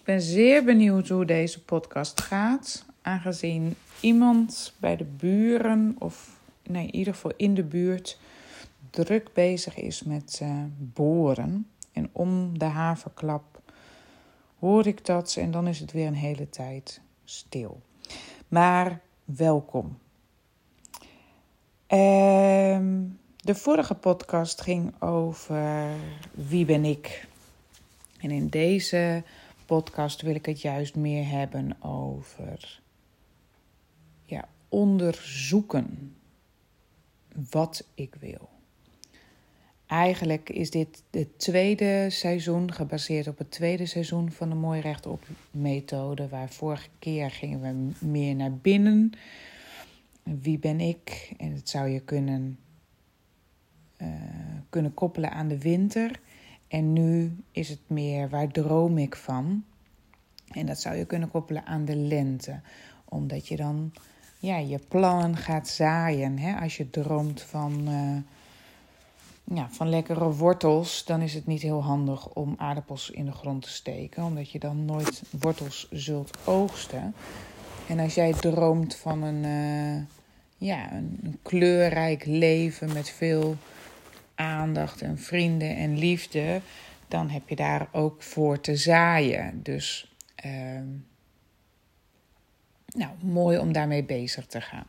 Ik ben zeer benieuwd hoe deze podcast gaat, aangezien iemand bij de buren, of nee, in ieder geval in de buurt, druk bezig is met uh, boren. En om de haverklap hoor ik dat en dan is het weer een hele tijd stil. Maar welkom. Ehm, de vorige podcast ging over wie ben ik. En in deze podcast wil ik het juist meer hebben over ja, onderzoeken wat ik wil. Eigenlijk is dit het tweede seizoen, gebaseerd op het tweede seizoen van de Mooi Rechtop methode. Waar vorige keer gingen we meer naar binnen. Wie ben ik? En dat zou je kunnen, uh, kunnen koppelen aan de winter. En nu is het meer waar droom ik van? En dat zou je kunnen koppelen aan de lente. Omdat je dan ja, je plannen gaat zaaien. Hè? Als je droomt van, uh, ja, van lekkere wortels, dan is het niet heel handig om aardappels in de grond te steken. Omdat je dan nooit wortels zult oogsten. En als jij droomt van een, uh, ja, een kleurrijk leven met veel aandacht en vrienden en liefde, dan heb je daar ook voor te zaaien. Dus uh, nou, mooi om daarmee bezig te gaan.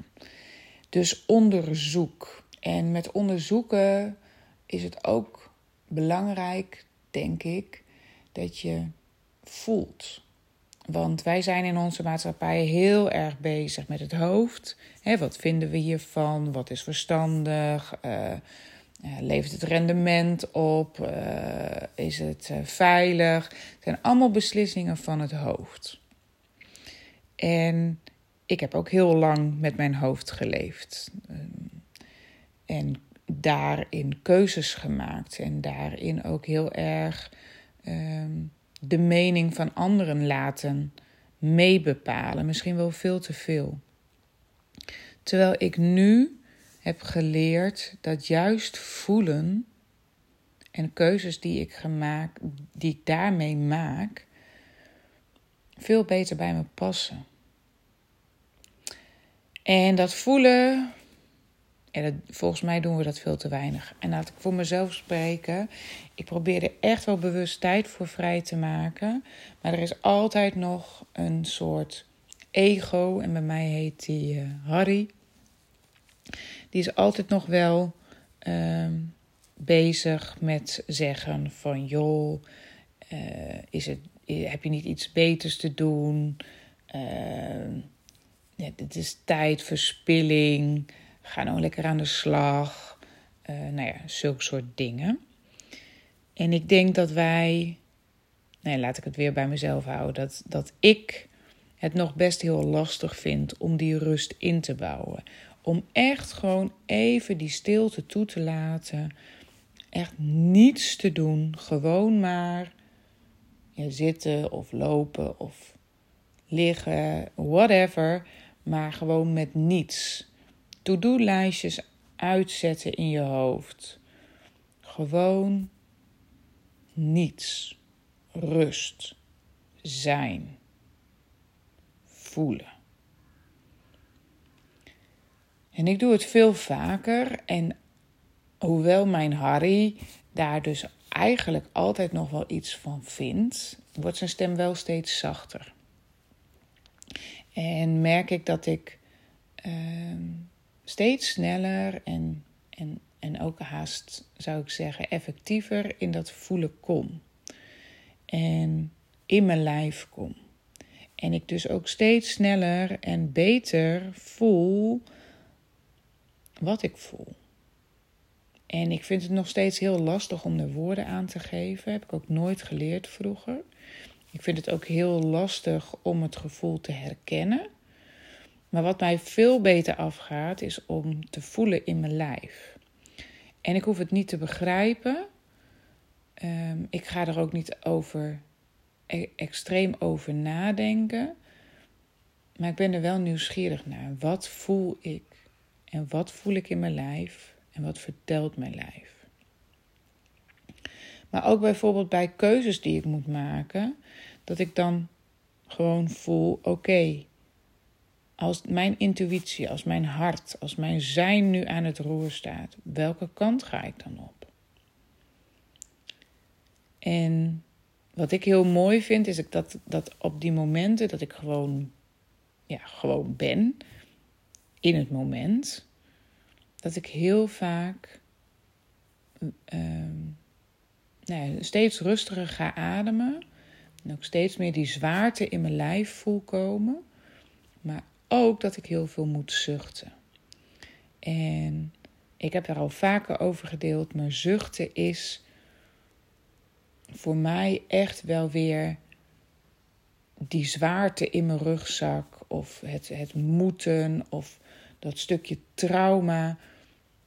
Dus onderzoek. En met onderzoeken is het ook belangrijk, denk ik, dat je voelt. Want wij zijn in onze maatschappij heel erg bezig met het hoofd. wat vinden we hiervan? Wat is verstandig? Uh, uh, levert het rendement op? Uh, is het uh, veilig? Het zijn allemaal beslissingen van het hoofd. En ik heb ook heel lang met mijn hoofd geleefd. en daarin keuzes gemaakt. En daarin ook heel erg um, de mening van anderen laten meebepalen. Misschien wel veel te veel. Terwijl ik nu heb geleerd dat juist voelen en keuzes die ik, gemaakt, die ik daarmee maak, veel beter bij me passen. En dat voelen, en volgens mij doen we dat veel te weinig. En laat ik voor mezelf spreken. Ik probeer er echt wel bewust tijd voor vrij te maken. Maar er is altijd nog een soort ego. En bij mij heet die uh, Harry die is altijd nog wel uh, bezig met zeggen van joh, uh, is het, heb je niet iets beters te doen? Uh, ja, dit is tijdverspilling. Ga nou lekker aan de slag. Uh, nou ja, zulke soort dingen. En ik denk dat wij, nee, laat ik het weer bij mezelf houden, dat, dat ik het nog best heel lastig vind om die rust in te bouwen. Om echt gewoon even die stilte toe te laten. Echt niets te doen. Gewoon maar ja, zitten of lopen of liggen, whatever. Maar gewoon met niets. To-do-lijstjes uitzetten in je hoofd. Gewoon niets. Rust. Zijn. Voelen. En ik doe het veel vaker. En hoewel mijn Harry daar dus eigenlijk altijd nog wel iets van vindt, wordt zijn stem wel steeds zachter. En merk ik dat ik uh, steeds sneller en, en, en ook haast, zou ik zeggen, effectiever in dat voelen kom. En in mijn lijf kom. En ik dus ook steeds sneller en beter voel wat ik voel. En ik vind het nog steeds heel lastig om er woorden aan te geven. Heb ik ook nooit geleerd vroeger. Ik vind het ook heel lastig om het gevoel te herkennen. Maar wat mij veel beter afgaat, is om te voelen in mijn lijf. En ik hoef het niet te begrijpen. Um, ik ga er ook niet over e extreem over nadenken. Maar ik ben er wel nieuwsgierig naar. Wat voel ik? En wat voel ik in mijn lijf? En wat vertelt mijn lijf? Maar ook bijvoorbeeld bij keuzes die ik moet maken, dat ik dan gewoon voel: oké, als mijn intuïtie, als mijn hart, als mijn zijn nu aan het roer staat, welke kant ga ik dan op? En wat ik heel mooi vind, is dat, dat op die momenten dat ik gewoon, ja, gewoon ben, in het moment, dat ik heel vaak uh, nou ja, steeds rustiger ga ademen. En ook steeds meer die zwaarte in mijn lijf voel komen. Maar ook dat ik heel veel moet zuchten. En ik heb daar al vaker over gedeeld, maar zuchten is voor mij echt wel weer die zwaarte in mijn rugzak of het, het moeten of dat stukje trauma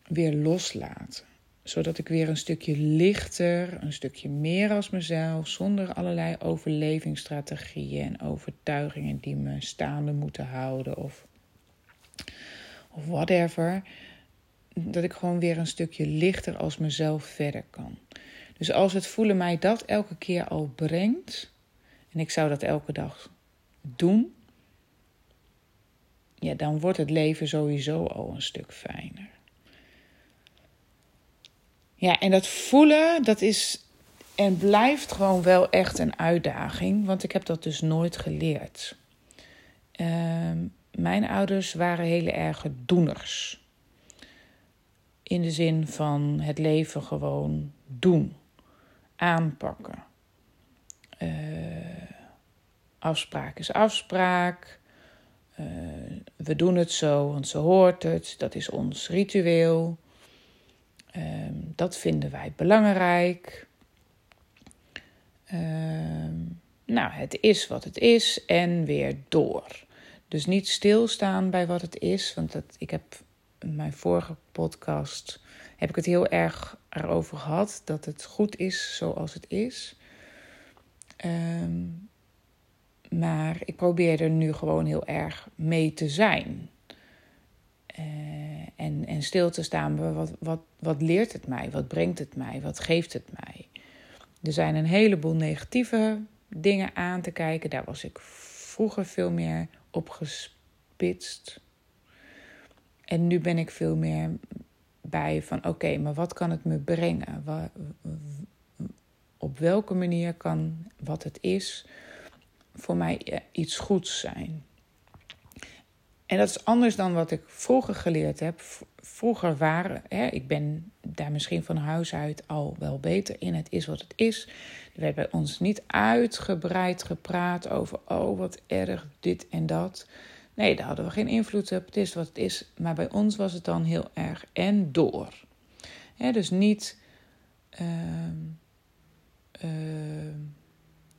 weer loslaten. Zodat ik weer een stukje lichter, een stukje meer als mezelf, zonder allerlei overlevingsstrategieën en overtuigingen die me staande moeten houden of, of whatever. Dat ik gewoon weer een stukje lichter als mezelf verder kan. Dus als het voelen mij dat elke keer al brengt, en ik zou dat elke dag doen, ja, dan wordt het leven sowieso al een stuk fijner. Ja, en dat voelen, dat is en blijft gewoon wel echt een uitdaging, want ik heb dat dus nooit geleerd. Ehm, mijn ouders waren hele erge doeners. In de zin van het leven gewoon doen, aanpakken. Uh, afspraak is afspraak. Uh, we doen het zo, want ze hoort het. Dat is ons ritueel. Uh, dat vinden wij belangrijk. Ehm, nou, het is wat het is en weer door. Dus niet stilstaan bij wat het is. Want dat, ik heb in mijn vorige podcast heb ik het heel erg erover gehad dat het goed is zoals het is. Um, maar ik probeer er nu gewoon heel erg mee te zijn. Uh, en, en stil te staan wat, wat, wat leert het mij? Wat brengt het mij? Wat geeft het mij? Er zijn een heleboel negatieve dingen aan te kijken. Daar was ik vroeger veel meer op gespitst. En nu ben ik veel meer bij van oké, maar wat kan het me brengen? Op welke manier kan wat het is voor mij eh, iets goeds zijn? En dat is anders dan wat ik vroeger geleerd heb. Vroeger waren, hè, ik ben daar misschien van huis uit al wel beter in. Het is wat het is. Er werd bij ons niet uitgebreid gepraat over, oh wat erg, dit en dat. Nee, daar hadden we geen invloed op. Het is wat het is. Maar bij ons was het dan heel erg en door. dus niet. Uh,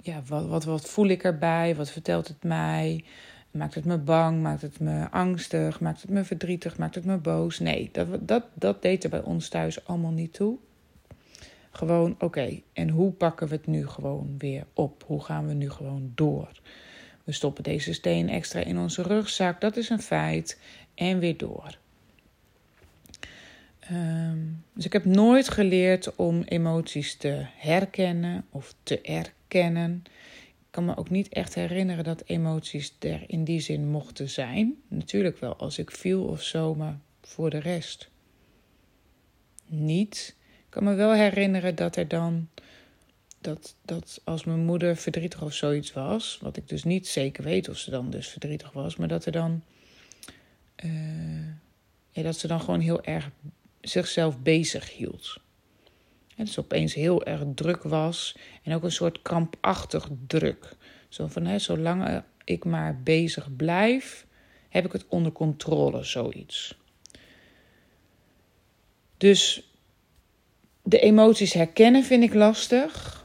ja, wat, wat, wat voel ik erbij? Wat vertelt het mij? Maakt het me bang? Maakt het me angstig? Maakt het me verdrietig? Maakt het me boos? Nee, dat, dat, dat deed er bij ons thuis allemaal niet toe. Gewoon, oké, en hoe pakken we het nu gewoon weer op? Hoe gaan we nu gewoon door? We stoppen deze steen extra in onze rugzak, dat is een feit. En weer door. Um, dus ik heb nooit geleerd om emoties te herkennen of te erkennen kan me ook niet echt herinneren dat emoties er in die zin mochten zijn. Natuurlijk wel als ik viel of zo, maar voor de rest niet. Ik kan me wel herinneren dat er dan. Dat, dat als mijn moeder verdrietig of zoiets was, wat ik dus niet zeker weet of ze dan dus verdrietig was, maar dat er dan. Ja, dat ze dan gewoon heel erg zichzelf bezig hield. En dus opeens heel erg druk was en ook een soort krampachtig druk. Zo van, hè, zolang ik maar bezig blijf, heb ik het onder controle, zoiets. Dus de emoties herkennen vind ik lastig.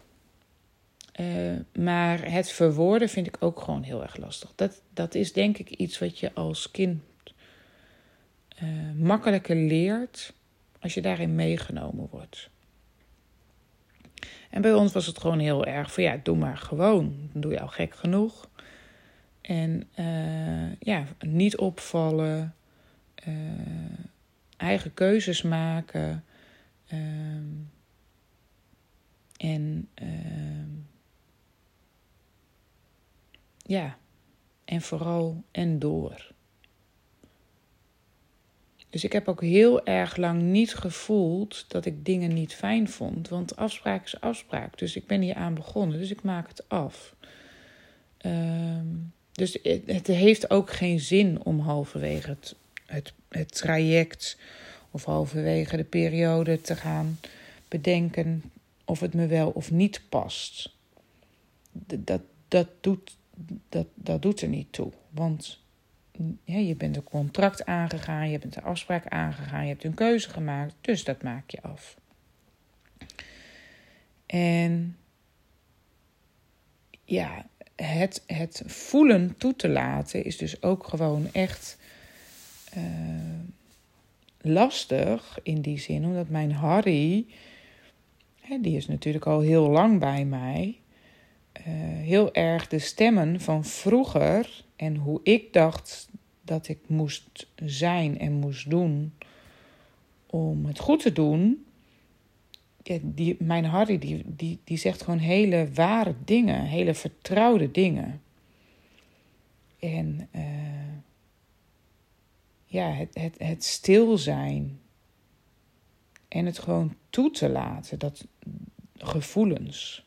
Uh, maar het verwoorden vind ik ook gewoon heel erg lastig. Dat, dat is denk ik iets wat je als kind uh, makkelijker leert als je daarin meegenomen wordt. En bij ons was het gewoon heel erg van ja, doe maar gewoon. Dan doe je al gek genoeg. En uh, ja, niet opvallen. Uh, eigen keuzes maken. Uh, en. Uh, ja, en vooral en door. Dus ik heb ook heel erg lang niet gevoeld dat ik dingen niet fijn vond. Want afspraak is afspraak. Dus ik ben hier aan begonnen. Dus ik maak het af. Ehm, dus het, heeft ook geen zin om halverwege het, het, het traject of halverwege de periode te gaan bedenken of het me wel of niet past. Dat, dat, doet, dat, dat doet er niet toe. Want je bent een contract aangegaan, je bent een afspraak aangegaan, je hebt een keuze gemaakt, dus dat maak je af. En ja, het, het voelen toe te laten is dus ook gewoon echt uh, lastig in die zin, omdat mijn Harry, hè, die is natuurlijk al heel lang bij mij, uh, heel erg de stemmen van vroeger en hoe ik dacht dat ik moest zijn en moest doen om het goed te doen. Ja, die, mijn Harry die, die, die zegt gewoon hele ware dingen, hele vertrouwde dingen. En uh, ja, het, het, het stil zijn en het gewoon toe te laten, dat gevoelens.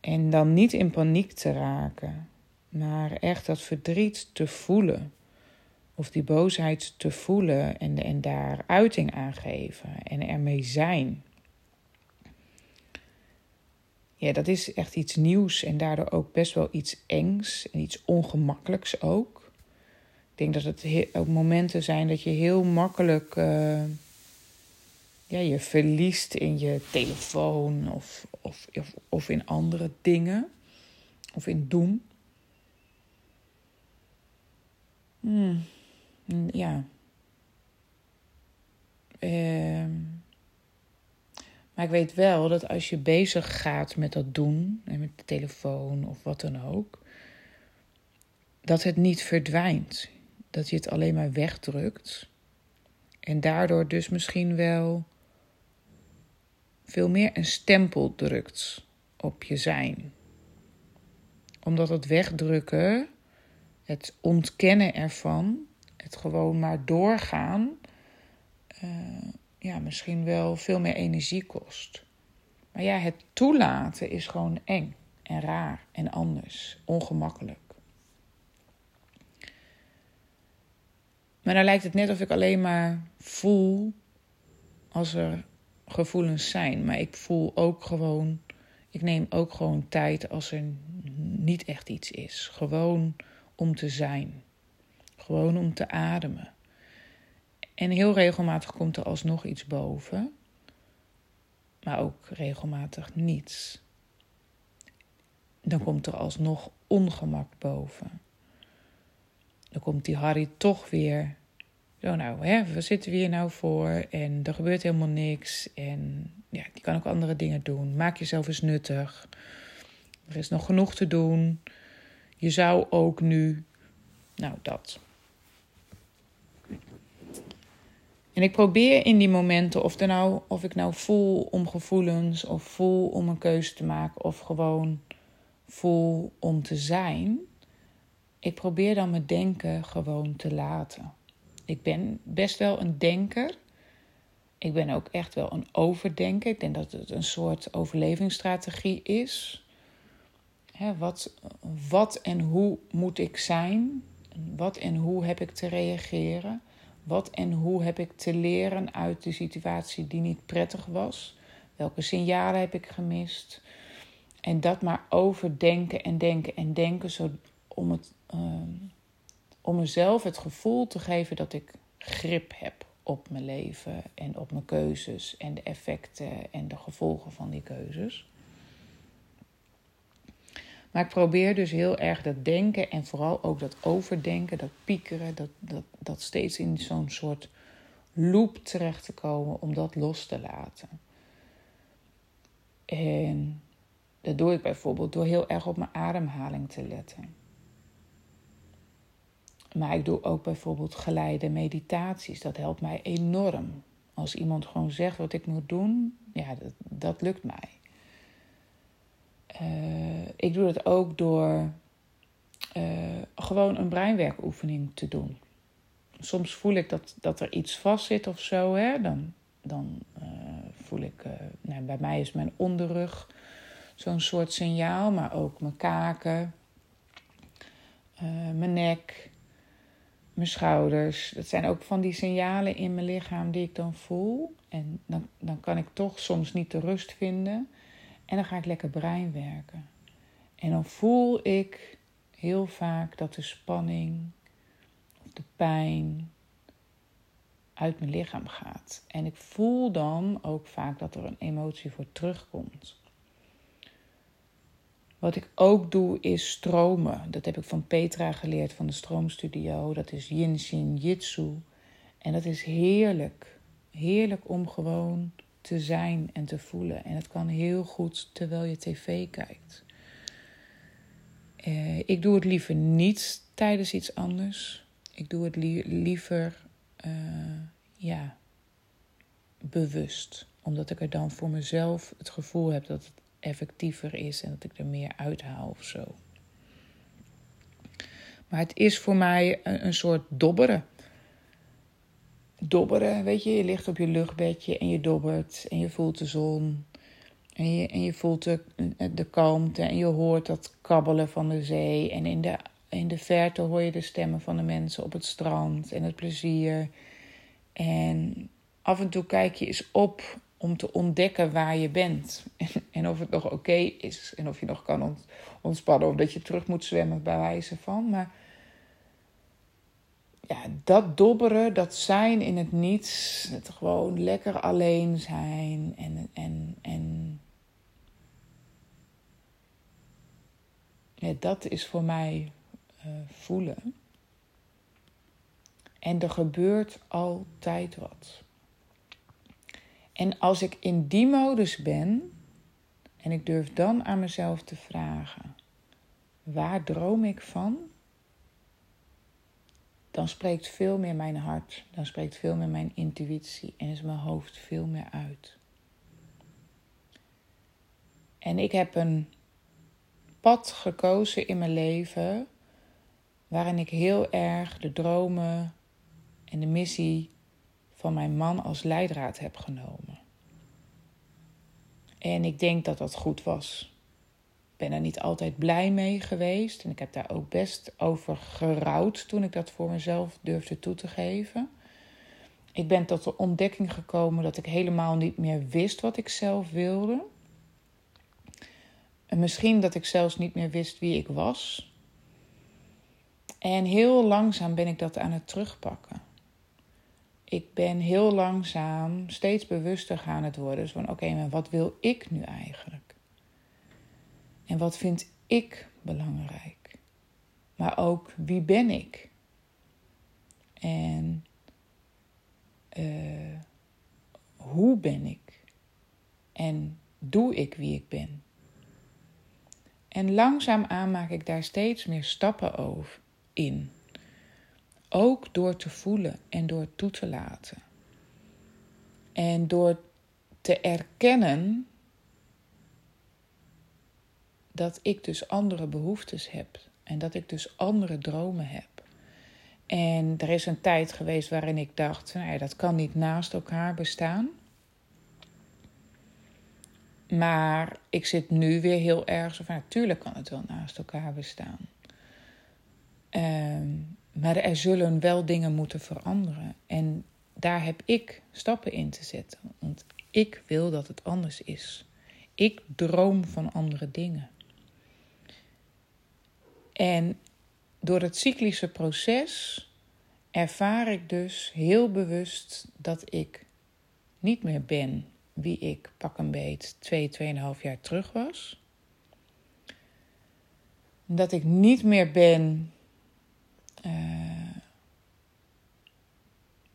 En dan niet in paniek te raken maar echt dat verdriet te voelen. Of die boosheid te voelen en, en daar uiting aan geven en ermee zijn. Ja, dat is echt iets nieuws en daardoor ook best wel iets engs en iets ongemakkelijks ook. Ik denk dat het ook momenten zijn dat je heel makkelijk uh, ja, je verliest in je telefoon of, of, of in andere dingen of in doen. Hmm. Ja. Ehm. Maar ik weet wel dat als je bezig gaat met dat doen, met de telefoon of wat dan ook, dat het niet verdwijnt. Dat je het alleen maar wegdrukt. En daardoor dus misschien wel veel meer een stempel drukt op je zijn. Omdat het wegdrukken het ontkennen ervan, het gewoon maar doorgaan, uh, ja, misschien wel veel meer energie kost. Maar ja, het toelaten is gewoon eng en raar en anders, ongemakkelijk. Maar dan lijkt het net of ik alleen maar voel als er gevoelens zijn. Maar ik voel ook gewoon, ik neem ook gewoon tijd als er niet echt iets is. Gewoon om te zijn. Gewoon om te ademen. En heel regelmatig komt er alsnog iets boven, maar ook regelmatig niets. Dan komt er alsnog ongemak boven. Dan komt die Harry toch weer. Zo nou, hè, waar zitten we hier nou voor? En er gebeurt helemaal niks. En ja, die kan ook andere dingen doen. Maak jezelf eens nuttig. Er is nog genoeg te doen. Je zou ook nu. Nou, dat. En ik probeer in die momenten, of, er nou, of ik nou voel om gevoelens, of voel om een keuze te maken, of gewoon voel om te zijn. Ik probeer dan mijn denken gewoon te laten. Ik ben best wel een denker. Ik ben ook echt wel een overdenker. Ik denk dat het een soort overlevingsstrategie is wat, wat en hoe moet ik zijn? Wat en hoe heb ik te reageren? Wat en hoe heb ik te leren uit de situatie die niet prettig was? Welke signalen heb ik gemist? En dat maar overdenken en denken en denken zo, om, het, ehm, om mezelf het gevoel te geven dat ik grip heb op mijn leven en op mijn keuzes en de effecten en de gevolgen van die keuzes. Maar ik probeer dus heel erg dat denken en vooral ook dat overdenken, dat piekeren, dat, dat, dat steeds in zo'n soort loop terecht te komen om dat los te laten. En dat doe ik bijvoorbeeld door heel erg op mijn ademhaling te letten. Maar ik doe ook bijvoorbeeld geleide meditaties. Dat helpt mij enorm. Als iemand gewoon zegt wat ik moet doen, ja, dat, dat lukt mij. Uh, ik doe dat ook door uh, gewoon een breinwerkoefening te doen. Soms voel ik dat, dat er iets vast zit of zo. Hè? Dan, dan uh, voel ik, nou, bij mij is mijn onderrug zo'n soort signaal, maar ook mijn kaken, mijn nek, mijn schouders. Dat zijn ook van die signalen in mijn lichaam die ik dan voel. En dan, dan kan ik toch soms niet de rust vinden. En dan ga ik lekker brein werken. En dan voel ik heel vaak dat de spanning of de pijn uit mijn lichaam gaat. En ik voel dan ook vaak dat er een emotie voor terugkomt. Wat ik ook doe is stromen. Dat heb ik van Petra geleerd van de Stroomstudio. Dat is Yin Shin Jitsu. En dat is heerlijk. Heerlijk om gewoon te zijn en te voelen. En het kan heel goed terwijl je tv kijkt. Uh, ik doe het liever niet tijdens iets anders. Ik doe het liever uh, ja, bewust. Omdat ik er dan voor mezelf het gevoel heb dat het effectiever is en dat ik er meer uithaal of zo. Maar het is voor mij een, een soort dobberen. Dobberen, weet je, je ligt op je luchtbedje en je dobbert en je voelt de zon. En je, en je voelt de, de kalmte en je hoort dat kabbelen van de zee. En in de, in de verte hoor je de stemmen van de mensen op het strand en het plezier. En af en toe kijk je eens op om te ontdekken waar je bent. En of het nog oké is. En of je nog kan ontspannen. Of dat je terug moet zwemmen bij wijze van. Maar ja, dat dobberen, dat zijn in het niets. Het gewoon lekker alleen zijn. En, en, en ja, dat is voor mij uh, voelen. En er gebeurt altijd wat. En als ik in die modus ben en ik durf dan aan mezelf te vragen: waar droom ik van? Dan spreekt veel meer mijn hart, dan spreekt veel meer mijn intuïtie en is mijn hoofd veel meer uit. En ik heb een pad gekozen in mijn leven waarin ik heel erg de dromen en de missie van mijn man als leidraad heb genomen. En ik denk dat dat goed was. Ben er niet altijd blij mee geweest en ik heb daar ook best over gerouwd toen ik dat voor mezelf durfde toe te geven. Ik ben tot de ontdekking gekomen dat ik helemaal niet meer wist wat ik zelf wilde. En misschien dat ik zelfs niet meer wist wie ik was. En heel langzaam ben ik dat aan het terugpakken ik ben heel langzaam steeds bewuster gaan het worden. Van oké, maar wat wil ik nu eigenlijk? En wat vind ik belangrijk? Maar ook wie ben ik? En uh, hoe ben ik? En doe ik wie ik ben? En langzaamaan maak ik daar steeds meer stappen over in. Ook door te voelen en door toe te laten. En door te erkennen dat ik dus andere behoeftes heb en dat ik dus andere dromen heb. En er is een tijd geweest waarin ik dacht, nou ja, dat kan niet naast elkaar bestaan. Maar ik zit nu weer heel erg zo van, natuurlijk kan het wel naast elkaar bestaan. Um, maar er zullen wel dingen moeten veranderen. En daar heb ik stappen in te zetten. Want ik wil dat het anders is. Ik droom van andere dingen. En door het cyclische proces ervaar ik dus heel bewust dat ik niet meer ben wie ik pak een beet twee, tweeënhalf jaar terug was. Dat ik niet meer ben uh,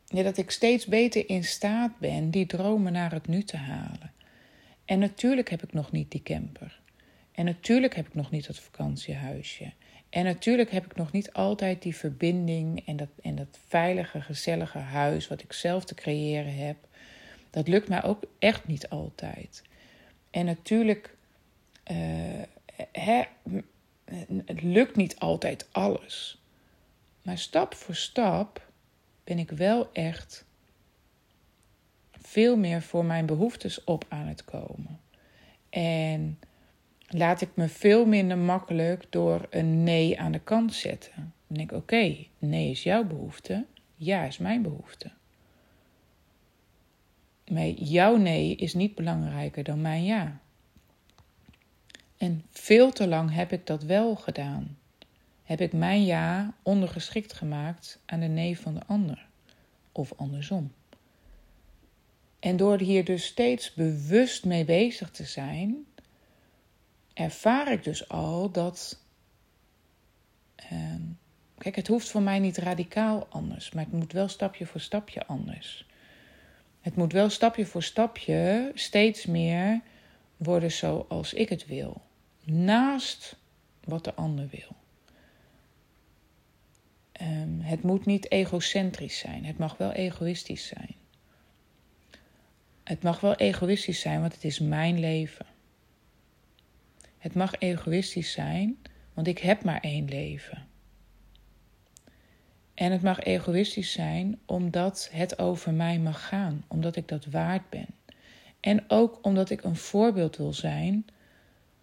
dat ik steeds beter in staat ben die dromen naar het nu te halen. En natuurlijk heb ik nog niet die camper. En natuurlijk heb ik nog niet dat vakantiehuisje. En natuurlijk heb ik nog niet altijd die verbinding en dat, en dat veilige, gezellige huis wat ik zelf te creëren heb. Dat lukt mij ook echt niet altijd. En natuurlijk uh, het lukt niet altijd alles. Maar stap voor stap ben ik wel echt veel meer voor mijn behoeftes op aan het komen. En laat ik me veel minder makkelijk door een nee aan de kant zetten. Dan denk ik: oké, nee is jouw behoefte, ja is mijn behoefte. Maar jouw nee is niet belangrijker dan mijn ja. En veel te lang heb ik dat wel gedaan. Heb ik mijn ja ondergeschikt gemaakt aan de nee van de ander. Of andersom. En door hier dus steeds bewust mee bezig te zijn, ervaar ik dus al dat. Uh, kijk, het hoeft voor mij niet radicaal anders, maar het moet wel stapje voor stapje anders. Het moet wel stapje voor stapje steeds meer worden zoals ik het wil, naast wat de ander wil. Um, het moet niet egocentrisch zijn, het mag wel egoïstisch zijn. Het mag wel egoïstisch zijn, want het is mijn leven. Het mag egoïstisch zijn, want ik heb maar één leven. En het mag egoïstisch zijn omdat het over mij mag gaan, omdat ik dat waard ben. En ook omdat ik een voorbeeld wil zijn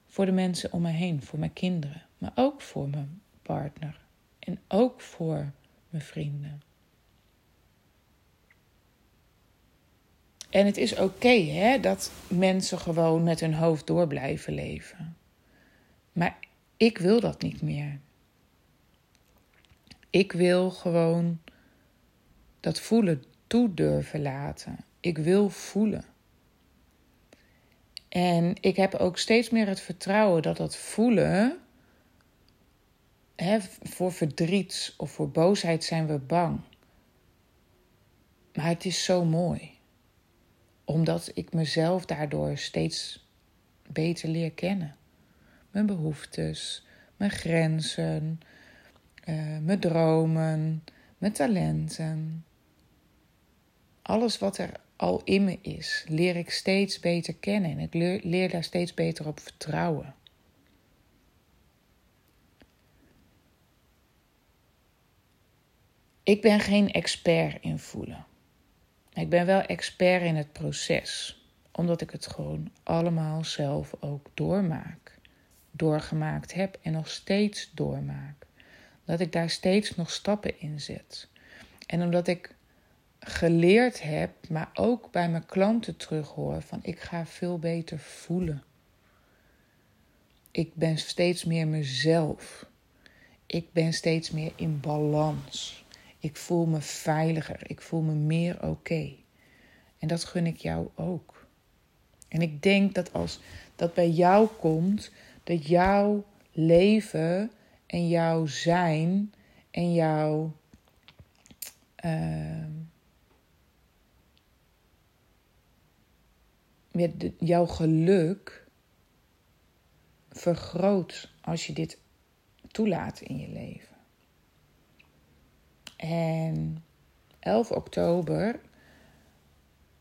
voor de mensen om me heen, voor mijn kinderen, maar ook voor mijn partner en ook voor mijn vrienden. En het is oké dat mensen gewoon met hun hoofd door blijven leven. Maar ik wil dat niet meer. Ik wil gewoon dat voelen toe durven laten. Ik wil voelen. En ik heb ook steeds meer het vertrouwen dat dat voelen. Hè, voor verdriet of voor boosheid zijn we bang. Maar het is zo mooi. Omdat ik mezelf daardoor steeds beter leer kennen. Mijn behoeftes, mijn grenzen, uh, mijn dromen, mijn talenten. Alles wat er al in me is, leer ik steeds beter kennen en ik leer, leer daar steeds beter op vertrouwen. Ik ben geen expert in voelen. Ik ben wel expert in het proces, omdat ik het gewoon allemaal zelf ook doormaak, doorgemaakt heb en nog steeds doormaak dat ik daar steeds nog stappen in zet. En omdat ik geleerd heb, maar ook bij mijn klanten terughoor van ik ga veel beter voelen. Ik ben steeds meer mezelf. Ik ben steeds meer in balans. Ik voel me veiliger. Ik voel me meer oké. En dat gun ik jou ook. En ik denk dat als dat bij jou komt, dat jouw leven en jouw zijn en jouw. Uh, met jouw geluk vergroot als je dit toelaat in je leven. En 11 oktober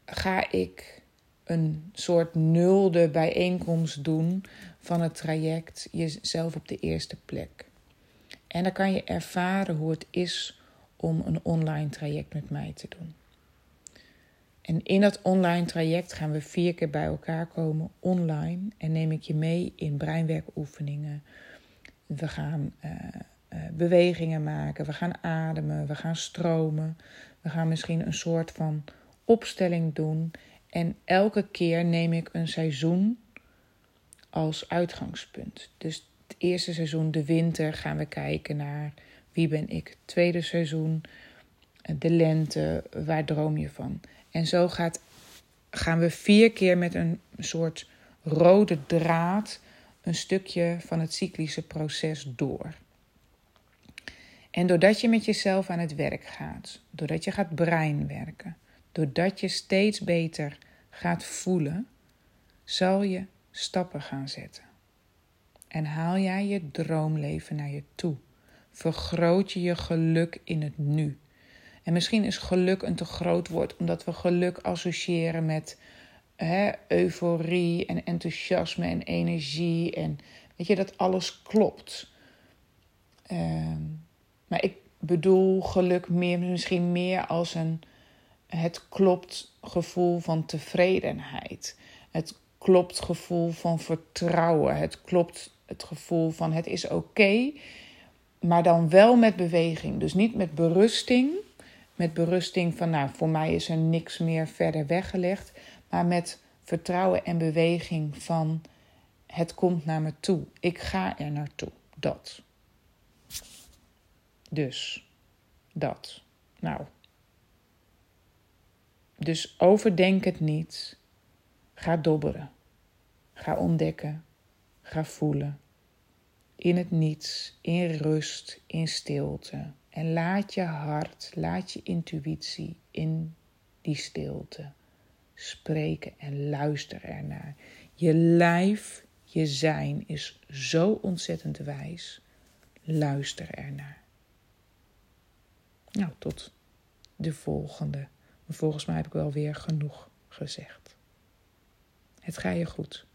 ga ik een soort nulde bijeenkomst doen van het traject Jezelf op de eerste plek. En dan kan je ervaren hoe het is om een online traject met mij te doen. En in dat online traject gaan we vier keer bij elkaar komen online en neem ik je mee in breinwerkoefeningen. We gaan uh, uh, bewegingen maken, we gaan ademen, we gaan stromen. We gaan misschien een soort van opstelling doen. En elke keer neem ik een seizoen als uitgangspunt. Dus het eerste seizoen, de winter, gaan we kijken naar wie ben ik. tweede seizoen, de lente, waar droom je van? En zo gaat, gaan we vier keer met een soort rode draad een stukje van het cyclische proces door. En doordat je met jezelf aan het werk gaat, doordat je gaat breinwerken, doordat je steeds beter gaat voelen, zal je stappen gaan zetten. En haal jij je droomleven naar je toe. Vergroot je je geluk in het nu. En misschien is geluk een te groot woord, omdat we geluk associëren met hè, euforie en enthousiasme en energie. En weet je, dat alles klopt. Ehm, maar ik bedoel geluk meer, misschien meer als een het klopt gevoel van tevredenheid. Het klopt gevoel van vertrouwen. Het klopt het gevoel van het is oké, maar dan wel met beweging. Dus niet met berusting. Met berusting van, nou, voor mij is er niks meer verder weggelegd. Maar met vertrouwen en beweging van, het komt naar me toe. Ik ga er naartoe. Dat. Dus, dat. Nou. Dus overdenk het niet. Ga dobberen. Ga ontdekken. Ga voelen. In het niets, in rust, in stilte. En laat je hart, laat je intuïtie in die stilte spreken en luister ernaar. Je lijf, je zijn is zo ontzettend wijs. Luister ernaar. Nou, tot de volgende. Volgens mij heb ik wel weer genoeg gezegd. Het ga je goed.